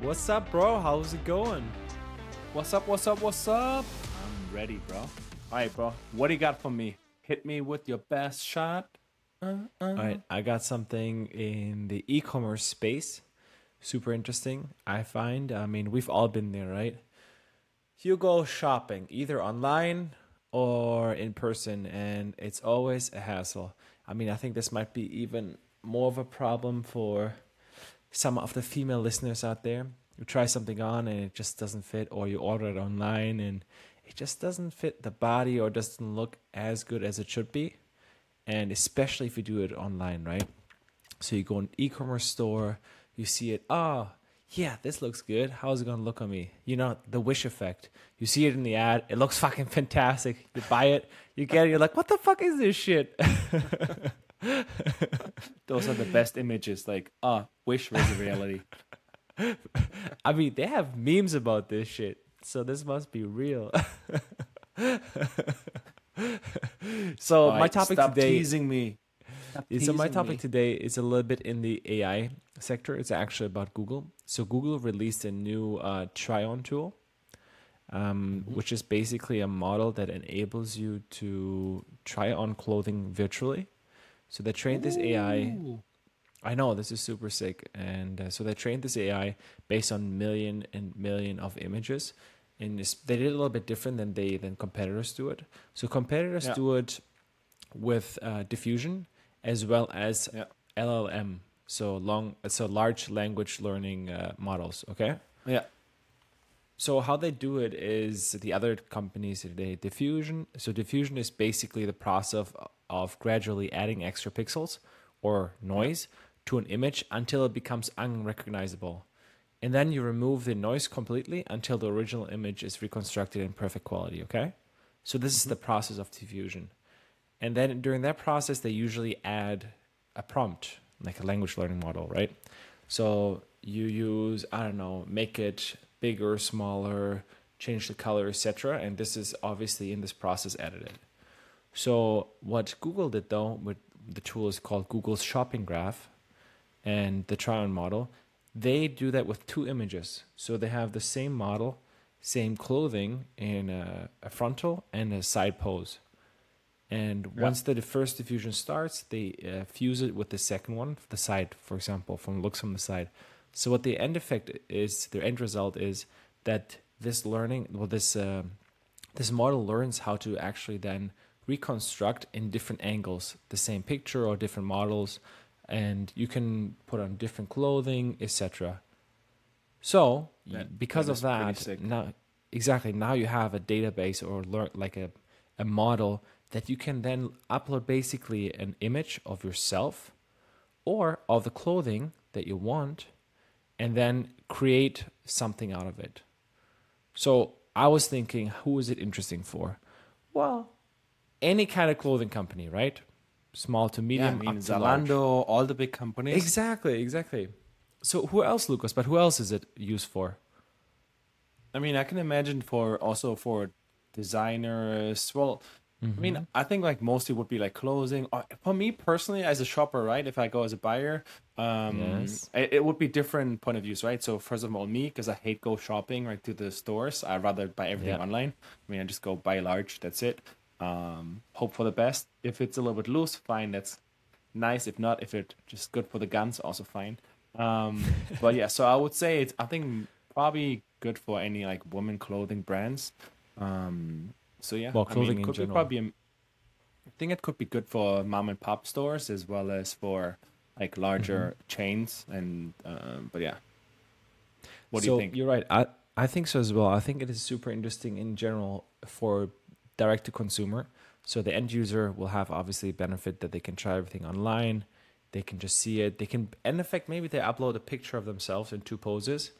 What's up, bro? How's it going? What's up? What's up? What's up? I'm ready, bro. All right, bro. What do you got for me? Hit me with your best shot. Uh, uh. All right, I got something in the e-commerce space. Super interesting. I find. I mean, we've all been there, right? You go shopping either online or in person, and it's always a hassle. I mean, I think this might be even more of a problem for some of the female listeners out there. You try something on and it just doesn't fit, or you order it online and it just doesn't fit the body or doesn't look as good as it should be. And especially if you do it online, right? So you go in e-commerce store, you see it, oh, yeah, this looks good. How's it gonna look on me? You know, the wish effect. You see it in the ad, it looks fucking fantastic. You buy it, you get it, you're like, what the fuck is this shit? Those are the best images. Like, ah, wish was a reality. I mean, they have memes about this shit, so this must be real. so All my right, topic stop today teasing me. Stop so my topic me. today is a little bit in the AI sector. It's actually about Google. So Google released a new uh, try-on tool, um, Mm-hmm. which is basically a model that enables you to try on clothing virtually. So they trained this AI. Ooh. I know this is super sick, and uh, so they trained this AI based on million and million of images, and they did it a little bit different than they than competitors do it. So competitors Yeah. do it with uh, diffusion as well as Yeah. LLM, so long, so large language learning uh, models. Okay. Yeah. So how they do it is the other companies they diffusion. So diffusion is basically the process of, of gradually adding extra pixels or noise to an image until it becomes unrecognizable. And then you remove the noise completely until the original image is reconstructed in perfect quality, okay? So this is mm-hmm. the process of diffusion. And then during that process they usually add a prompt, like a language learning model, right? So you use I don't know, make it bigger, smaller, change the color, etc. And this is obviously in this process edited. So what Google did though, with the tool is called Google's Shopping Graph, and the try-on model, they do that with two images. So they have the same model, same clothing in a, a frontal and a side pose. And Yeah. once the first diffusion starts, they uh, fuse it with the second one, the side, for example, from looks from the side. So what the end effect is, the end result is that this learning, well, this um this model learns how to actually then reconstruct in different angles the same picture or different models, and you can put on different clothing, etc. So That- because that of that, now exactly now you have a database or learn like a a model that you can then upload basically an image of yourself or of the clothing that you want and then create something out of it. So I was thinking, who is it interesting for? Well, any kind of clothing company, right? Small to Yeah, I medium, mean, to large. Zalando, all the big companies. Exactly, exactly. So who else, Lucas? But who else is it used for? I mean, I can imagine for also for designers. Well, I Mm-hmm. mean, I think like mostly would be like closing. For me personally, as a shopper, right? If I go as a buyer, um, Yes. it, it would be different point of views, right? So first of all, me because I hate go shopping right to the stores. I rather buy everything Yeah. online. I mean, I just go buy large. That's it. Um, hope for the best. If it's a little bit loose, fine. That's nice. If not, if it just good for the guns, also fine. Um, but yeah, so I would say it's I think probably good for any like women clothing brands. Um, so yeah, Well, I clothing mean, in could be probably. I think it could be good for mom and pop stores as well as for like larger Mm-hmm. chains and um, but yeah. What do so you think? You're right. I I think so as well. I think it is super interesting in general for direct to consumer. So the end user will have obviously benefit that they can try everything online. They can just see it. They can, in effect, maybe they upload a picture of themselves in two poses,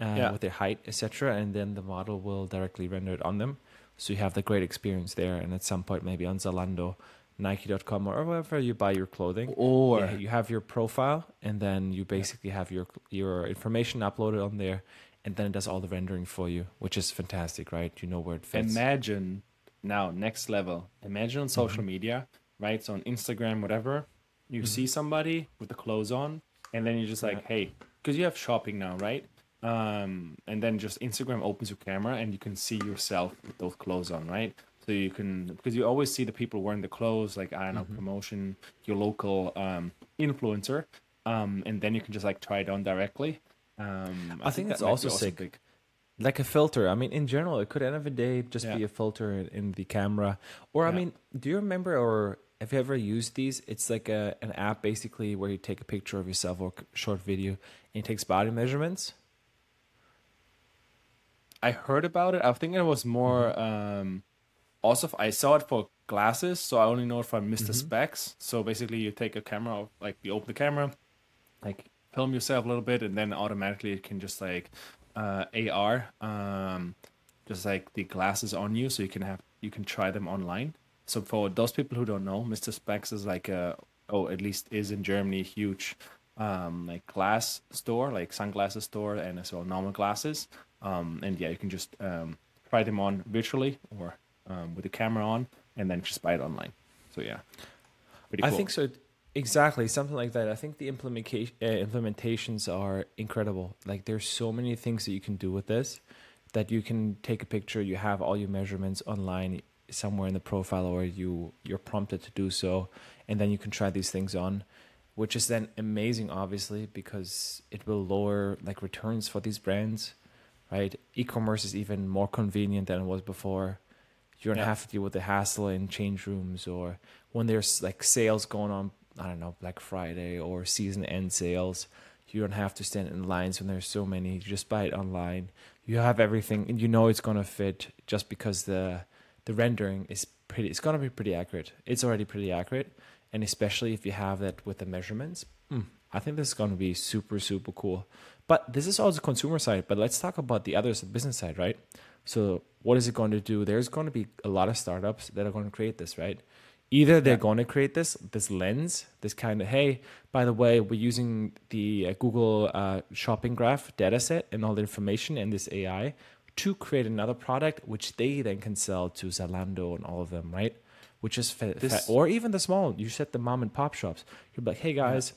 uh, Yeah. with their height, etc., and then the model will directly render it on them. So you have the great experience there. And at some point, maybe on Zalando, Nike.com, or wherever you buy your clothing, Or yeah, you have your profile, and then you basically have your your information uploaded on there, and then it does all the rendering for you, which is fantastic, right? You know where it fits. imagine now next level. Imagine on social Mm-hmm. media, right? So on Instagram, whatever, you see somebody with the clothes on, and then you're just like, hey, because you have shopping now, right? Um, and then just Instagram opens your camera and you can see yourself with those clothes on, right? So you can because you always see the people wearing the clothes, like I don't know, Mm-hmm. promotion, your local um, influencer, um, and then you can just like try it on directly. Um, I think that that's also sick. like a filter. I mean, in general, it could end of the day just be a filter in- the camera. Or I mean, do you remember or have you ever used these? It's like a an app basically where you take a picture of yourself or short video and it takes body measurements. I heard about it. I think it was more. Mm-hmm. Um, also, I saw it for glasses, so I only know it from mister Mm-hmm. Spex. So basically, you take a camera, like you open the camera, like film yourself a little bit, and then automatically it can just like uh, AR, um, just like the glasses on you, so you can have you can try them online. So for those people who don't know, Mister Spex is like a oh at least is in Germany huge um, like glass store, like sunglasses store, and as well normal glasses. Um, and yeah, you can just um, try them on virtually or um, with the camera on, and then just buy it online. So yeah, pretty I think so. Exactly, something like that. I think the implementation uh, implementations are incredible. Like there's so many things that you can do with this that you can take a picture, you have all your measurements online somewhere in the profile or you you're prompted to do so and then you can try these things on which is then amazing obviously because it will lower like returns for these brands right? E-commerce is even more convenient than it was before. You don't Yeah. have to deal with the hassle in change rooms or when there's like sales going on i don't know black friday or season end sales. You don't have to stand in lines when there's so many. You just buy it online. You have everything and you know it's going to fit just because the the rendering is pretty it's going to be pretty accurate. It's already pretty accurate. And especially if you have that with the measurements mm, i think this is going to be super super cool but this is also the consumer side but let's talk about the others the business side right? So what is it going to do? There's going to be a lot of startups that are going to create this right? Either they're Yeah. going to create this this lens this kind of hey by the way we're using the uh, google uh, shopping graph dataset and all the information and this ai to create another product which they then can sell to zalando and all of them right? Which is fa- fa- or even the small you said the mom and pop shops. You're like hey guys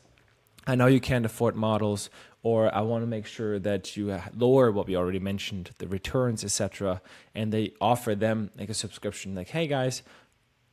I know you can't afford models, or I want to make sure that you lower what we already mentioned, the returns, etc. And they offer them like a subscription, like, hey guys,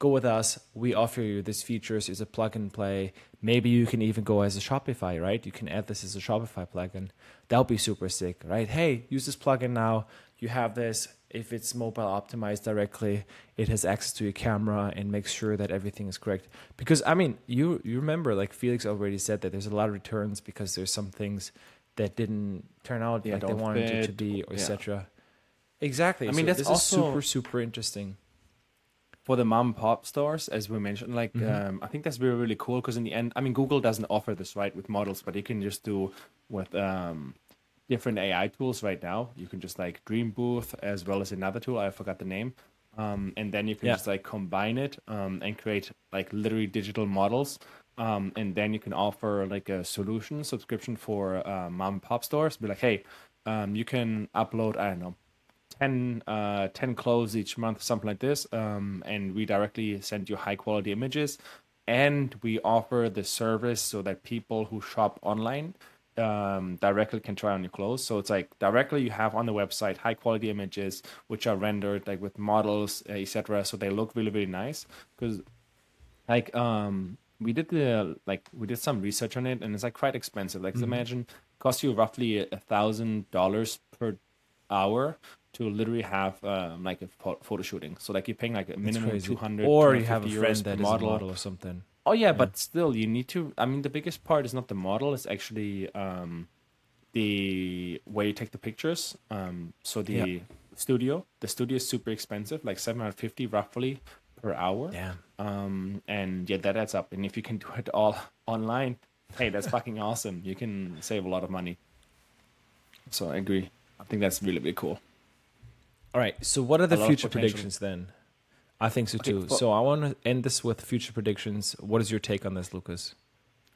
go with us. We offer you these features. It's a plug and play. Maybe you can even go as a Shopify, right? You can add this as a Shopify plugin. That'll be super sick, right? Hey, use this plugin now. You have this. If it's mobile optimized directly, it has access to your camera and makes sure that everything is correct. Because I mean, you you remember like Felix already said that there's a lot of returns because there's some things that didn't turn out Yeah, like they wanted it to be, or yeah. etc. Exactly. I mean, So that's this also- is super super interesting. for the mom and pop stores, as we mentioned, like Mhm. um, I think that's really really cool because in the end, I mean, Google doesn't offer this right with models, but you can just do with um, different AI tools right now. You can just like DreamBooth as well as another tool I forgot the name, um, and then you can Yeah. just like combine it um, and create like literally digital models. Um, and then you can offer like a solution subscription for uh, mom and pop stores. Be like, hey, um, you can upload I don't know 10, uh, 10 clothes each month, something like this. Um, and we directly send you high quality images. And we offer the service so that people who shop online um, directly can try on your clothes. So it's like directly you have on the website high quality images, which are rendered like with models, uh, etc. So they look really, really nice. Because like um we did the like we did some research on it and it's like quite expensive like Mhm. imagine costs you roughly a thousand dollars per hour to literally have um, like a photo shooting so like you're paying like a minimum crazy. 200 or you have a friend that is a model or something. Oh yeah, but still you need to i mean the biggest part is not the model it's actually um the way you take the pictures um so the Yeah. studio the studio is super expensive like 750 roughly per hour Yeah. um and yeah that adds up and if you can do it all online hey that's fucking awesome you can save a lot of money so i agree i think that's really really cool All right. So what are the A lot of future predictions then? I think so Okay, too. for- so I want to end this with future predictions. What is your take on this, Lucas?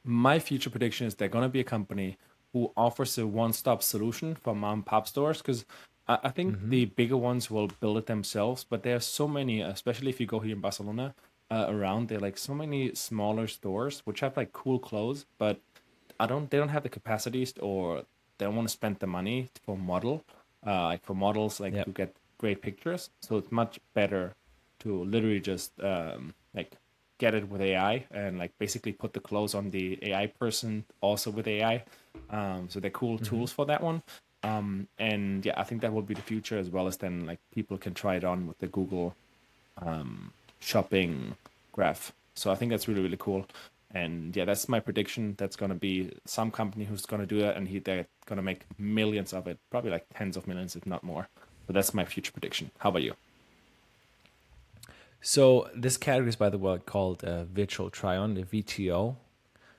my future prediction is they're going to be a company who offers a one-stop solution for mom and pop stores because I, I think Mhm. the bigger ones will build it themselves but there are so many especially if you go here in barcelona uh, around there are like so many smaller stores which have like cool clothes but i don't they don't have the capacities or they don't want to spend the money for model, uh, like for models, like Yep. to get great pictures. So it's much better to literally just um, like get it with AI and like basically put the clothes on the AI person also with AI. Um, so they're cool tools for that one. Um, and yeah, I think that will be the future as well as then like people can try it on with the Google um, shopping graph. So I think that's really really cool. And yeah, that's my prediction. That's gonna be some company who's gonna do that, and he they're gonna make millions of it, probably like tens of millions, if not more. But that's my future prediction. How about you? So this category is by the way called uh, virtual try-on, the VTO.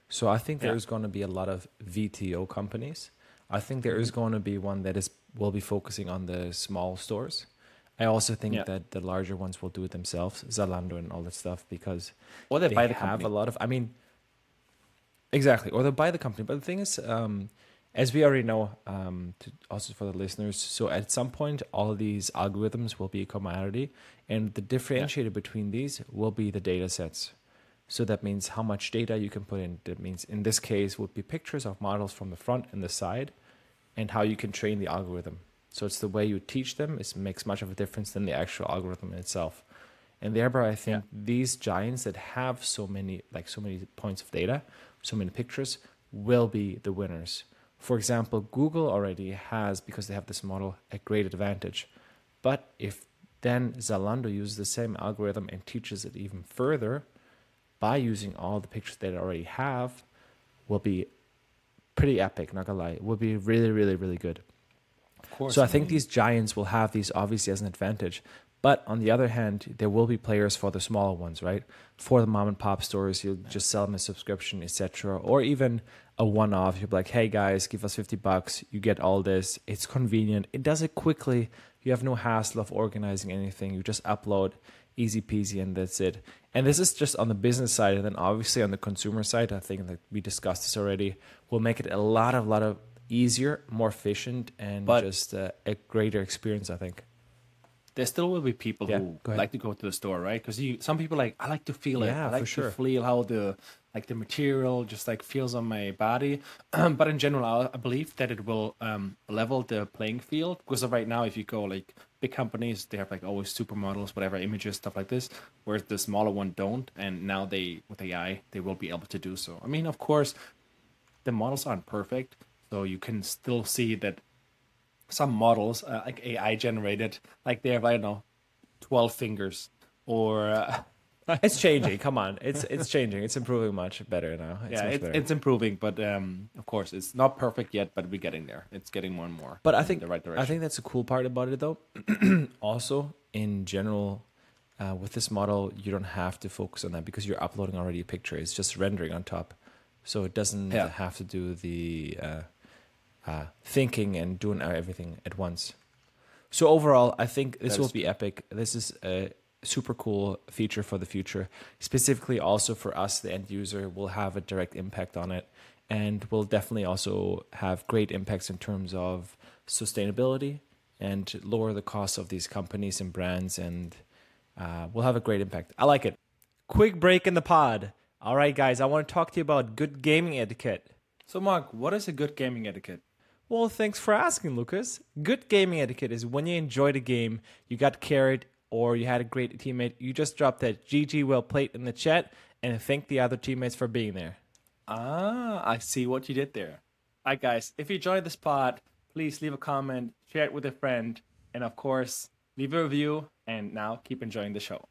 So I think Yeah. there's going to be a lot of VTO companies. I think there Mm-hmm. is going to be one that is will be focusing on the small stores. I also think Yeah. that the larger ones will do it themselves, Zalando and all that stuff, because Or they, they buy the have company. a lot of. I mean, exactly, or they buy the company. But the thing is, um, as we already know, um, to, also for the listeners, so at some point, all of these algorithms will be a commodity, and the differentiator between these will be the data sets. So that means how much data you can put in. That means in this case would be pictures of models from the front and the side, and how you can train the algorithm. So it's the way you teach them. It makes much of a difference than the actual algorithm itself. And thereby, I think these giants that have so many, like so many points of data, so many pictures, will be the winners. For example, Google already has, because they have this model, a great advantage. But if then Zalando uses the same algorithm and teaches it even further by using all the pictures they already have, will be pretty epic. Not gonna lie, it will be really, really, really good. Of course. So I think these giants will have these obviously as an advantage. But on the other hand, there will be players for the smaller ones, right? For the mom and pop stores, you'll just sell them a subscription, etc. Or even a one-off. You'll be like, "Hey guys, give us fifty bucks. You get all this. It's convenient. It does it quickly. You have no hassle of organizing anything. You just upload, easy peasy, and that's it." And this is just on the business side, and then obviously on the consumer side, I think that we discussed this already. Will make it a lot of lot of easier, more efficient, and But- just uh, a greater experience. I think. There still will be people Yeah, who like to go to the store, right? Because you, some people like I like to feel it. Yeah, I for like sure. to feel how the like the material just like feels on my body. but in general, I, I believe that it will um, level the playing field. Because right now, if you go like big companies, they have like always supermodels, whatever images, stuff like this. Whereas the smaller one don't, and now they with AI, they will be able to do so. I mean, of course, the models aren't perfect, so you can still see that some models uh, like AI generated, like they have I don't know, twelve fingers or uh, It's changing. Come on, it's it's changing. It's improving much better now. It's yeah, much it's, better. it's improving, but um, of course it's not perfect yet, but we're getting there. It's getting more and more. But I think the right direction. I think that's a cool part about it, though. also, in general, uh, with this model, you don't have to focus on that because you're uploading already a picture. It's just rendering on top, so it doesn't Yeah. have to do the uh, uh, thinking and doing everything at once. So overall, I think this will be epic. This is a super cool feature for the future. Specifically, also for us, the end user, will have a direct impact on it, and will definitely also have great impacts in terms of sustainability and lower the cost of these companies and brands, and uh, will have a great impact. I like it. Quick break in the pod. All right, guys, I want to talk to you about good gaming etiquette. so, Mark, what is a good gaming etiquette? Well, thanks for asking, Lucas. Good gaming etiquette is when you enjoyed a game, you got carried, or you had a great teammate, you just drop that GG well played in the chat and thank the other teammates for being there. Ah, I see what you did there. All right, guys, if you enjoyed this pod, please leave a comment, share it with a friend, and of course, leave a review. And now, keep enjoying the show.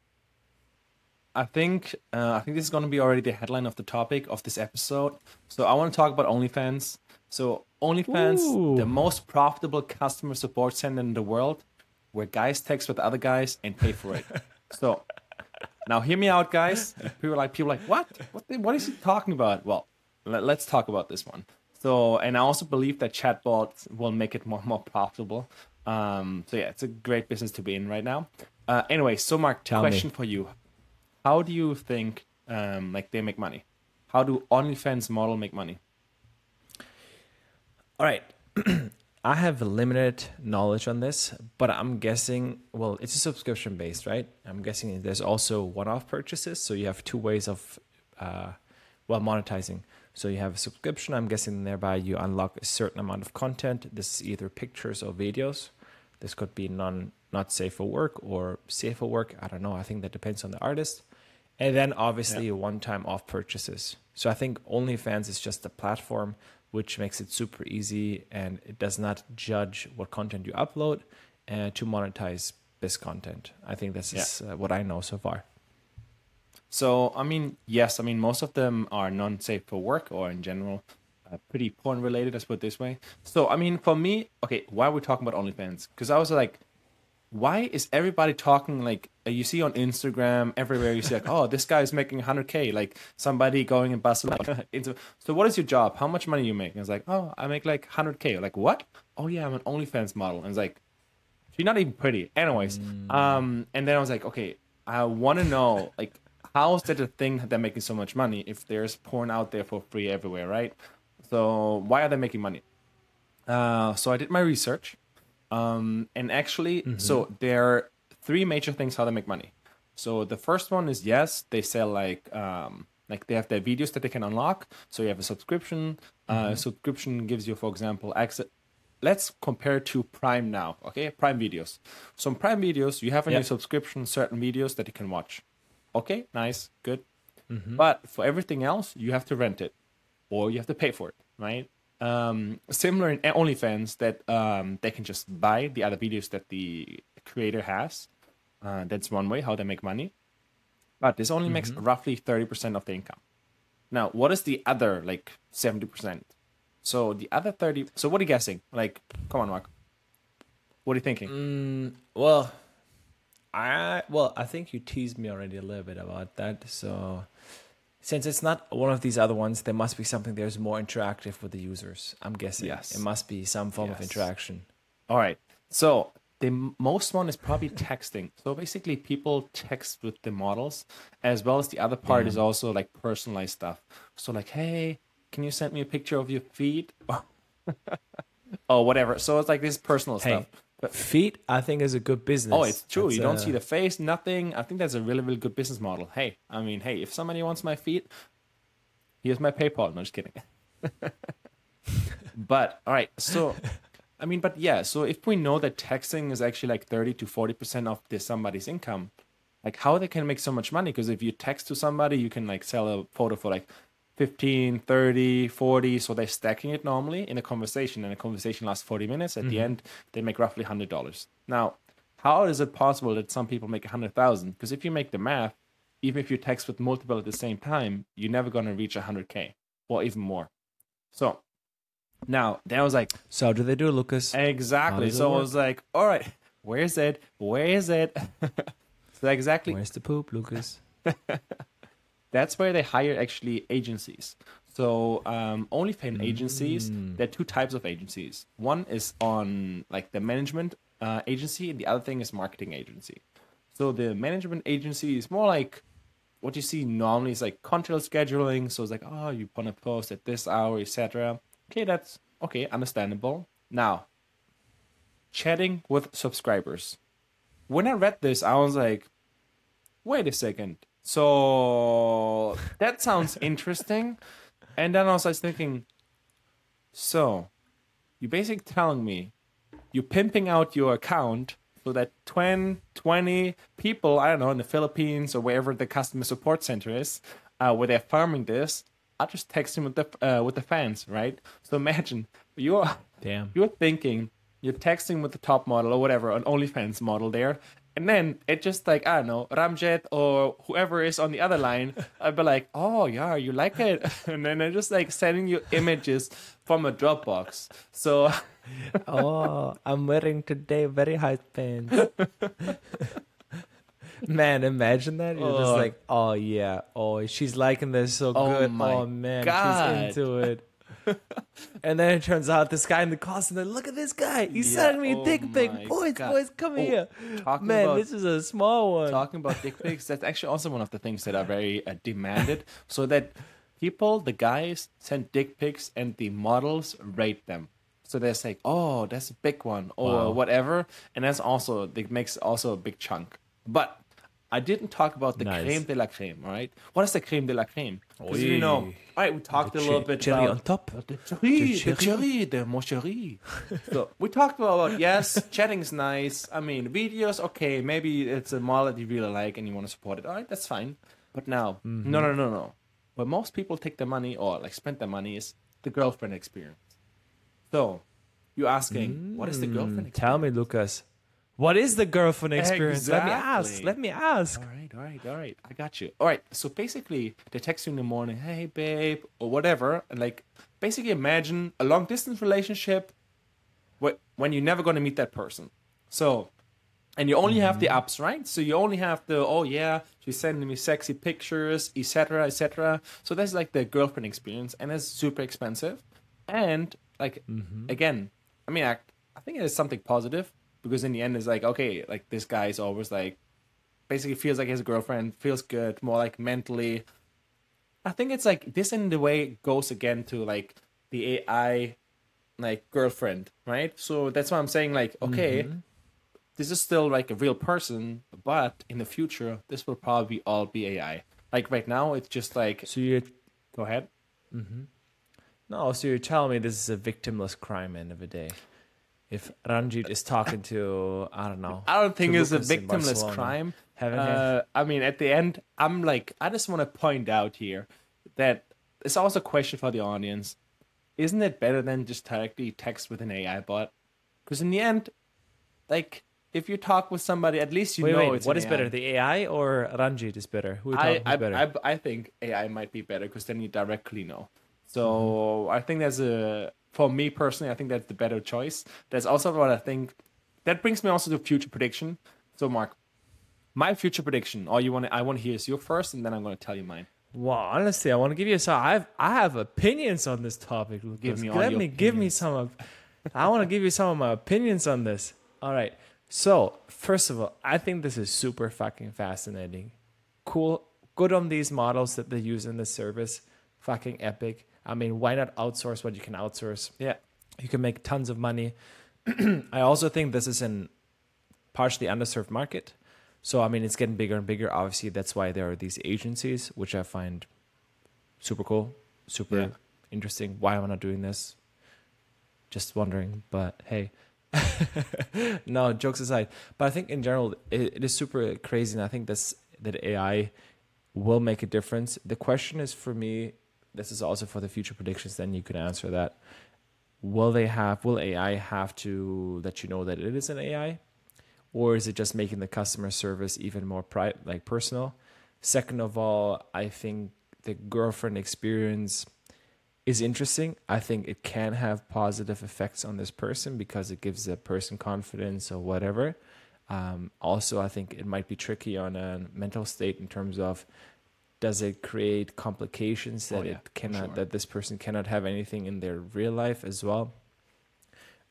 I think uh, I think this is going to be already the headline of the topic of this episode. So I want to talk about OnlyFans. So OnlyFans, Ooh. the most profitable customer support center in the world, where guys text with other guys and pay for it. so now hear me out, guys. People are like people like what? What? the- What is he talking about? Well, let, let's talk about this one. So, and I also believe that chatbots will make it more more profitable. Um, so yeah, it's a great business to be in right now. Uh, anyway, so Mark, Tell me. question for you: How do you think um, like they make money? How do OnlyFans model make money? All right. I have limited knowledge on this, but I'm guessing, well, it's a subscription based, right? I'm guessing there's also one off purchases. So you have two ways of, uh, well, monetizing. So you have a subscription. I'm guessing thereby you unlock a certain amount of content. This is either pictures or videos. This could be non not safe for work or safe for work. I don't know. I think that depends on the artist. And then obviously Yeah. one time off purchases. So I think OnlyFans is just a platform which makes it super easy and it does not judge what content you upload uh, to monetize this content. I think this is uh, what I know so far. So, I mean, yes, I mean, most of them are non safe for work or in general uh, pretty porn related, let's put it this way. So, I mean, for me, okay, why are we talking about OnlyFans? Because I was like, why is everybody talking like uh, you see on Instagram everywhere? You see like, oh, this guy is making 100k, like somebody going in Barcelona. into so, what is your job? How much money you make? And it's like, oh, I make like 100k. Like what? Oh yeah, I'm an OnlyFans model. And it's like, she's not even pretty. Anyways, um, and then I was like, okay, I want to know like how is that a thing that they're making so much money if there's porn out there for free everywhere, right? So why are they making money? Uh, so I did my research, um, and actually, so there are three major things how they make money. So the first one is yes, they sell like um, like they have their videos that they can unlock. So you have a subscription. Uh, subscription gives you, for example, access. Let's compare to Prime now, okay? Prime Videos. So in Prime Videos, you have a Yeah. your subscription certain videos that you can watch. Okay, nice, good. But for everything else, you have to rent it or you have to pay for it, right? Um, similar in OnlyFans, that um, they can just buy the other videos that the creator has. Uh, that's one way how they make money. But this only makes roughly 30% of the income. Now, what is the other like 70%? So the other 30, so what are you guessing? Like, come on, Mark. What are you thinking? Mm, well, I well, I think you teased me already a little bit about that. So, since it's not one of these other ones, there must be something there's more interactive with the users. I'm guessing. Yes. It must be some form of interaction. All right. So the m- most one is probably texting. So basically, people text with the models, as well as the other part is also like personalized stuff. So like, hey, can you send me a picture of your feet? oh, whatever. So it's like this personal Hey, stuff. But feet, I think, is a good business. oh, it's true. That's, you don't see the face, nothing. I think that's a really, really good business model. Hey, I mean, hey, if somebody wants my feet, here's my PayPal. No, just kidding. but all right, so I mean, but yeah, so if we know that texting is actually like 30 to 40% of this somebody's income, like how they can make so much money? Because if you text to somebody, you can like sell a photo for like 15, 30, 40. So they're stacking it normally in a conversation, and a conversation lasts 40 minutes. At the mm-hmm. end, they make roughly $100. Now, how is it possible that some people make 100,000? Because if you make the math, even if you text with multiple at the same time, you're never going to reach 100K or even more. So now, then I was like, So how do they do, Lucas? Exactly. So I was like, all right, where is it? Where is it? so exactly Where's the poop, Lucas? that's where they hire actually agencies. So um, OnlyFans agencies, Mm. there are two types of agencies. One is on like the management uh, agency, and the other thing is marketing agency. So the management agency is more like what you see normally is like content scheduling. So it's like, oh, you want to post at this hour, etc. Okay, that's okay, understandable. Now, chatting with subscribers. When I read this, I was like, wait a second. So that sounds interesting. And then I was thinking, so you're basically telling me you're pimping out your account so that 20, 20 people, I don't know, in the Philippines or wherever the customer support center is, uh, where they're farming this, are just texting with the uh, with the fans, right? So imagine you're Damn. you're thinking you're texting with the top model or whatever, an OnlyFans model there, and then it just like I don't know Ranjit or whoever is on the other line. I'd be like, oh yeah, you like it, and then they're just like sending you images from a Dropbox. So oh, I'm wearing today very high pants. man, imagine that. You're just Oh. like, oh yeah, oh she's liking this so Oh good. oh man, God. she's into it. and then it turns out this guy in the costume. Then look at this guy. He's Yeah, sending me a oh dick pic. Boys, God. boys, come Oh, here. talking Man, about- this is a small one. talking about dick pics, that's actually also one of the things that are very uh, demanded. So that people, the guys, send dick pics and the models rate them. So they're like, oh, that's a big one or Wow. whatever, and that's also it makes also a big chunk. But I didn't talk about the Nice. creme de la creme. All right, what is the creme de la creme? Because you know, all right, we talked a little bit cherry about on top. the cherry, the cherry. the mon cherry. so we talked about yes, chatting's nice. I mean, videos, okay, maybe it's a model that you really like and you want to support it. All right, that's fine. But now, Mm-hmm. no, no, no, no. Where most people take their money or like spend their money is the girlfriend experience. So you're asking, what is the girlfriend experience? Tell me, Lucas. What is the girlfriend experience? Let me ask. Let me ask. All right, all right, all right. I got you. All right. So basically, they text you in the morning, "Hey, babe," or whatever, and like basically imagine a long distance relationship, when you're never gonna meet that person. So, and you only have the mm-hmm. apps, right? So you only have the oh yeah, she's sending me sexy pictures, etc., etc. So that's like the girlfriend experience, and it's super expensive. And like mm-hmm. again, I mean, I, I think it is something positive because in the end, it's like okay, like this guy is always like basically feels like his girlfriend, feels good, more like mentally. I think it's like this in the way it goes again to like the AI like girlfriend, right? So that's why I'm saying like, okay, this is still like a real person, but in the future this will probably all be AI. Like right now it's just like So you go ahead. mm-hmm. no. So you're telling me this is a victimless crime end of the day. If Ranjit is talking to I don't know. I don't think it's a Lucas in victimless crime. Uh, I mean, at the end, I'm like, I just want to point out here that it's also a question for the audience. Isn't it better than just directly text with an AI bot? Because in the end, like, if you talk with somebody, at least you Wait, know wait. it's What is AI. better, the AI or Ranjit is better? Who I, I, better? I, I think AI might be better because then you directly know. So Mm-hmm. I think there's a for me personally, I think that's the better choice. That's also what I think. That brings me also to future prediction. So Mark, my future prediction. All you want, to, I want to hear is your first, and then I'm going to tell you mine. Well, honestly, I want to give you some. I have I have opinions on this topic. Lucas. Give me all Let your me give me some. Of, I want to give you some of my opinions on this. All right. So first of all, I think this is super fucking fascinating. Cool. Good on these models that they use in this service. Fucking epic. I mean, why not outsource what you can outsource? Yeah, You can make tons of money. I also think this is an partially underserved market. So I mean, it's getting bigger and bigger. Obviously, that's why there are these agencies, which I find super cool, super Yeah. interesting. Why am I not doing this? Just wondering, but hey. no, jokes aside. But I think in general, it, it is super crazy, and I think this that AI will make a difference. The question is for me. This is also for the future predictions. Then you can answer that. Will they have will ai have to let you know that it is an ai or is it just making the customer service even more pri- like personal? Second of all i think the girlfriend experience is interesting. I think it can have positive effects on this person because it gives the person confidence or whatever. Um, also i think it might be tricky on a mental state in terms of does it create complications that Oh, yeah, it cannot sure. that this person cannot have anything in their real life as well?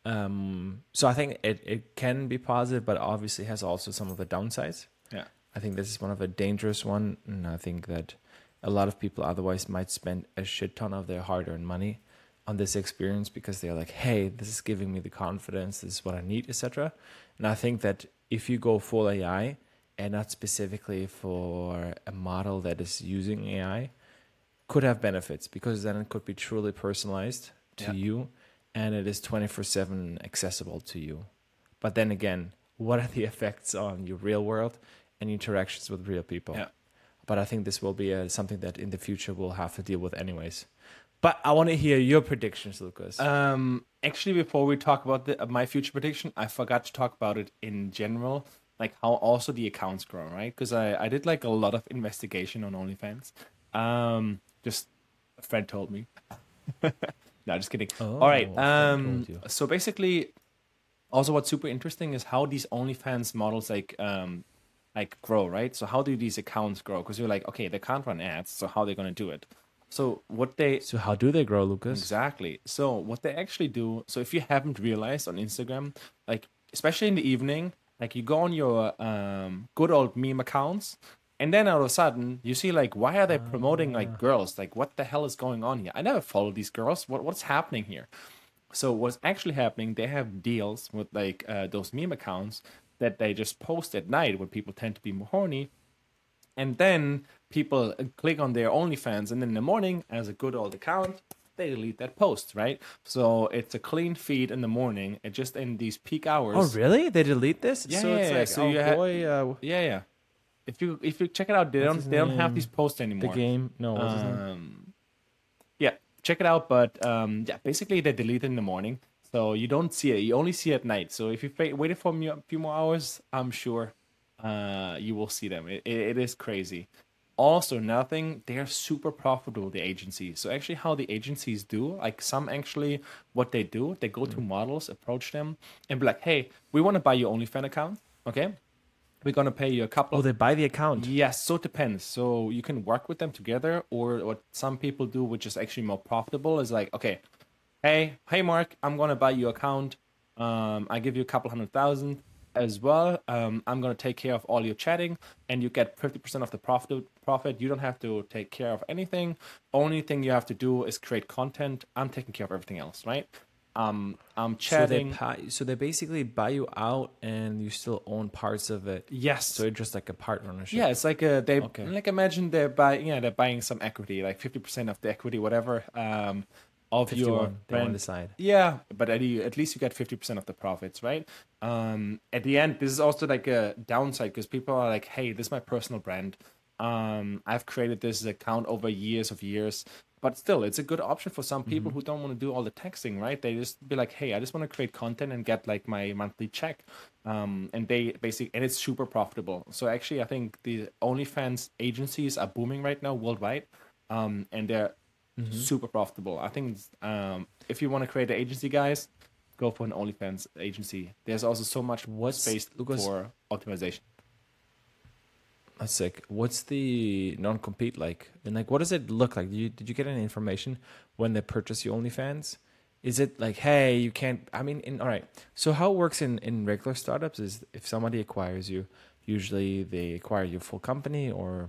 Um so i think it, it can be positive but obviously has also some of the downsides. Yeah, i think this is one of a dangerous one and i think that a lot of people otherwise might spend a shit ton of their hard-earned money on this experience because they're like hey this is giving me the confidence this is what i need etc and i think that if you go full ai and not specifically for a model that is using ai could have benefits because then it could be truly personalized to Yeah. you and it is 24/7 accessible to you. But then again, what are the effects on your real world and interactions with real people? Yeah. But I think this will be uh something that in the future we'll have to deal with anyways. But I want to hear your predictions, Lucas. Um, actually, before we talk about the, uh, my future prediction, I forgot to talk about it in general, like how also the accounts grow, right? Because I, I did like a lot of investigation on OnlyFans. Um, just a friend told me. no, just kidding. Oh, All right. Um, so basically, also what's super interesting is how these OnlyFans models like um like grow, right? So how do these accounts grow? Because you're like, okay, they can't run ads, so how are they gonna do it? So what they so how do they grow, Lucas? Exactly. So what they actually do, so if you haven't realized on Instagram, like especially in the evening, like you go on your um good old meme accounts and then all of a sudden you see like why are they promoting like girls? Like what the hell is going on here? I never follow these girls. What what's happening here? So what's actually happening, they have deals with like uh, those meme accounts that they just post at night when people tend to be more horny and then people click on their OnlyFans, and then in the morning, as a good old account, they delete that post, right? So it's a clean feed in the morning, It just in these peak hours. Oh, really? They delete this? Yeah, so it's yeah, like, so oh you ha- boy, uh, Yeah, yeah. If you if you check it out, they don't they don't have these posts anymore. the game. No, name? Um, yeah, check it out. But um, yeah, basically they delete it in the morning, so you don't see it. You only see it at night. So if you wait for me a few more hours, I'm sure uh, you will see them. It, it, it is crazy. Also, nothing. They are super profitable. The agencies. So actually, how the agencies do, like some actually, what they do, they go Mm. to models, approach them, and be like, "Hey, we want to buy your OnlyFans account. Okay, we're gonna pay you a couple Oh, they buy the account. Yes, so it depends. So you can work with them together, or what some people do, which is actually more profitable, is like, okay, hey, hey, Mark, I'm gonna buy your account. Um, I give you a couple hundred thousand as well. Um, I'm gonna take care of all your chatting, and you get fifty percent of the profit. Profit. You don't have to take care of anything. Only thing you have to do is create content. I'm taking care of everything else, right? Um, I'm So they chatting. so they basically buy you out, and you still own parts of it. yes. So it's just like a part ownership. Yeah, it's like a they Okay. like imagine they're buying yeah they're buying some equity like fifty percent of the equity whatever um of your fifty-one. They on brand. the side. Yeah, but at, at least you get fifty percent of the profits, right? Um, at the end, this is also like a downside because people are like, "Hey, this is my personal brand. Um, I've created this account over years of years." But still, it's a good option for some people who don't want to do all the texting, right? They just be like, "Hey, I just want to create content and get like my monthly check," um, and they basically and it's super profitable. So actually, I think the OnlyFans agencies are booming right now worldwide, um, and they're super profitable. I think um, if you want to create an agency, guys, go for an OnlyFans agency. There's also so much What's- space Lucas- for optimization. That's sick. What's the non-compete like? And like, what does it look like? Did you, did you get any information when they purchase your OnlyFans? Is it like, hey, you can't? I mean, in all right. So how it works in in regular startups is if somebody acquires you, usually they acquire your full company or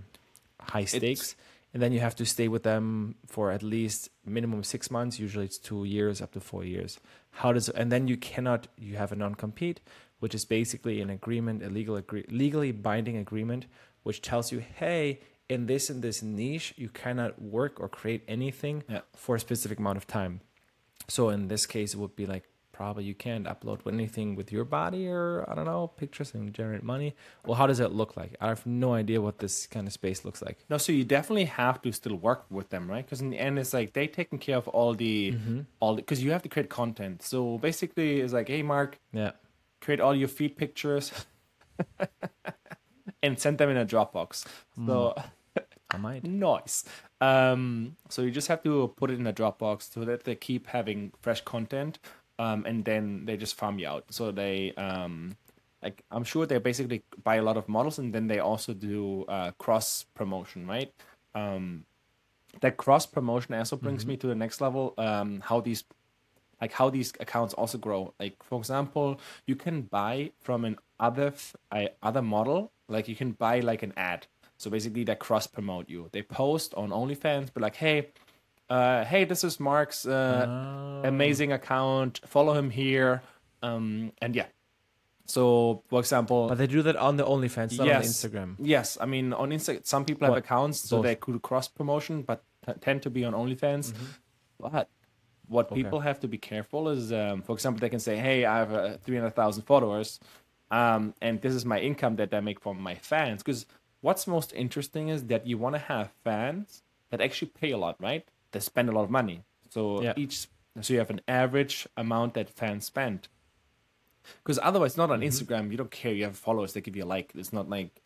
high stakes, and then you have to stay with them for at least minimum six months. Usually it's two years up to four years. How does and then you cannot you have a non-compete, which is basically an agreement, a legal agree, legally binding agreement, which tells you, hey, in this in this niche, you cannot work or create anything Yeah. for a specific amount of time. So in this case, it would be like probably you can't upload anything with your body or I don't know pictures and generate money. Well, how does it look like? I have no idea what this kind of space looks like. No, so you definitely have to still work with them, right? Because in the end, it's like they taking care of all the all because you have to create content. So basically, it's like, hey, Mark, Yeah. create all your feed pictures and send them in a Dropbox. So I might. nice. Um, so you just have to put it in a Dropbox so that they keep having fresh content, um, and then they just farm you out. So they, um, like, I'm sure they basically buy a lot of models, and then they also do uh, cross promotion, right? Um, that cross promotion also brings me to the next level. Um, how these like how these accounts also grow. Like for example, you can buy from an other other model. Like you can buy like an ad. So basically, they cross promote you. They post on OnlyFans, but like, hey, uh, hey, this is Mark's uh, Oh. amazing account. Follow him here. Um, and yeah. So for example, But they do that on the OnlyFans, not Yes. on Instagram. Yes, I mean on Insta, some people have What? accounts, so Both. they could cross promotion, but t- tend to be on OnlyFans. But what Mm-hmm. Okay. people have to be careful is, um, for example, they can say, "Hey, I have uh, three hundred thousand followers, um, and this is my income that I make from my fans." Because what's most interesting is that you want to have fans that actually pay a lot, right? They spend a lot of money. So Yeah. each, so you have an average amount that fans spend. Because otherwise, not Mm-hmm. on Instagram, you don't care. You have followers, they give you a like. It's not like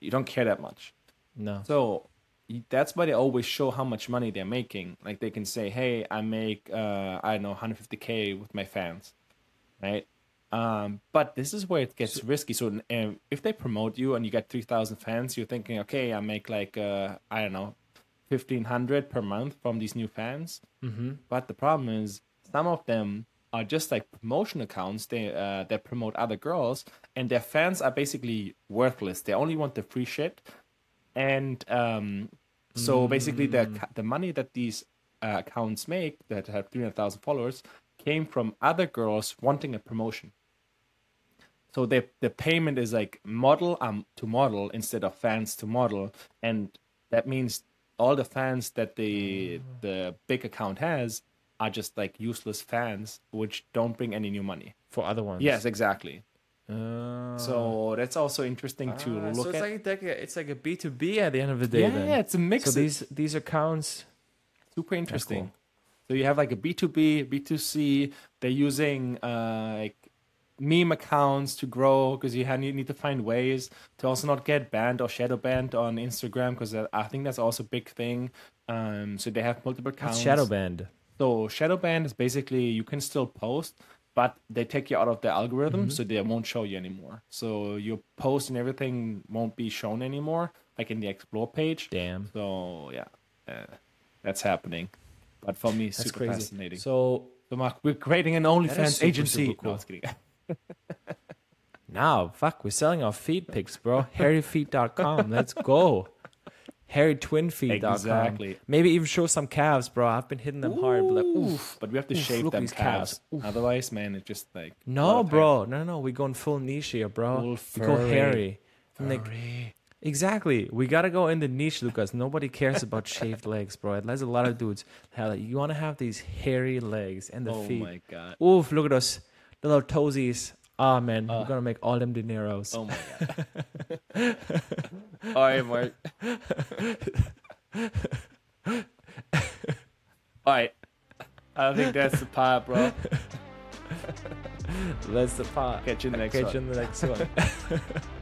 you don't care that much. No. So that's why they always show how much money they're making. Like they can say, "Hey, I make uh, I don't know 150k with my fans," right? Um, but this is where it gets risky. So um, if they promote you and you get 3,000 fans, you're thinking, "Okay, I make like uh, I don't know 1,500 per month from these new fans." Mm-hmm. But the problem is, some of them are just like promotion accounts. They uh, that promote other girls, and their fans are basically worthless. They only want the free shit, and um, so basically the the money that these uh, accounts make that have three hundred thousand followers came from other girls wanting a promotion. So the the payment is like model um to model instead of fans to model, and that means all the fans that the the big account has are just like useless fans, which don't bring any new money. For other ones. Yes, exactly. Uh, So that's also interesting to ah, look so it's at. like, like a, it's like a B two B at the end of the day. yeah, then. yeah, it's a mix. So of- these these accounts. super interesting. cool. So you have like a B2B, B2C. They're using uh, like meme accounts to grow because you, you need to find ways to also not get banned or shadow banned on Instagram because I think that's also a big thing. Um, so they have multiple accounts. What's shadow band? So shadow ban is basically you can still post, but they take you out of the algorithm, so they won't show you anymore. So your post and everything won't be shown anymore, like in the explore page. Damn. So yeah, uh, that's happening. But for me, That's super crazy. fascinating. So, So Mark, we're creating an OnlyFans agency. super cool. No, Now, fuck, we're selling our feed pics, bro. HairyFeet.com. Let's go. HairyTwinFeet.com. Exactly. Maybe even show some calves, bro. I've been hitting them hard. But like, oof. But we have to Oof, shave them calves. calves. Otherwise, man, it's just like No, bro. No, no. We're going full niche here, bro. Full we go hairy. Like, Furry. Exactly. We gotta go in the niche, Lucas. Nobody cares about shaved legs, bro. It There's a lot of dudes. Like, you want to have these hairy legs and the Oh feet. my god. Oof! Look at us, little toesies. Ah man, Uh. we're gonna make all them dineros. Oh my god. All right, Mark. All right. I think that's the part, bro. That's the part. Catch you in the next Catch one. you in the next one.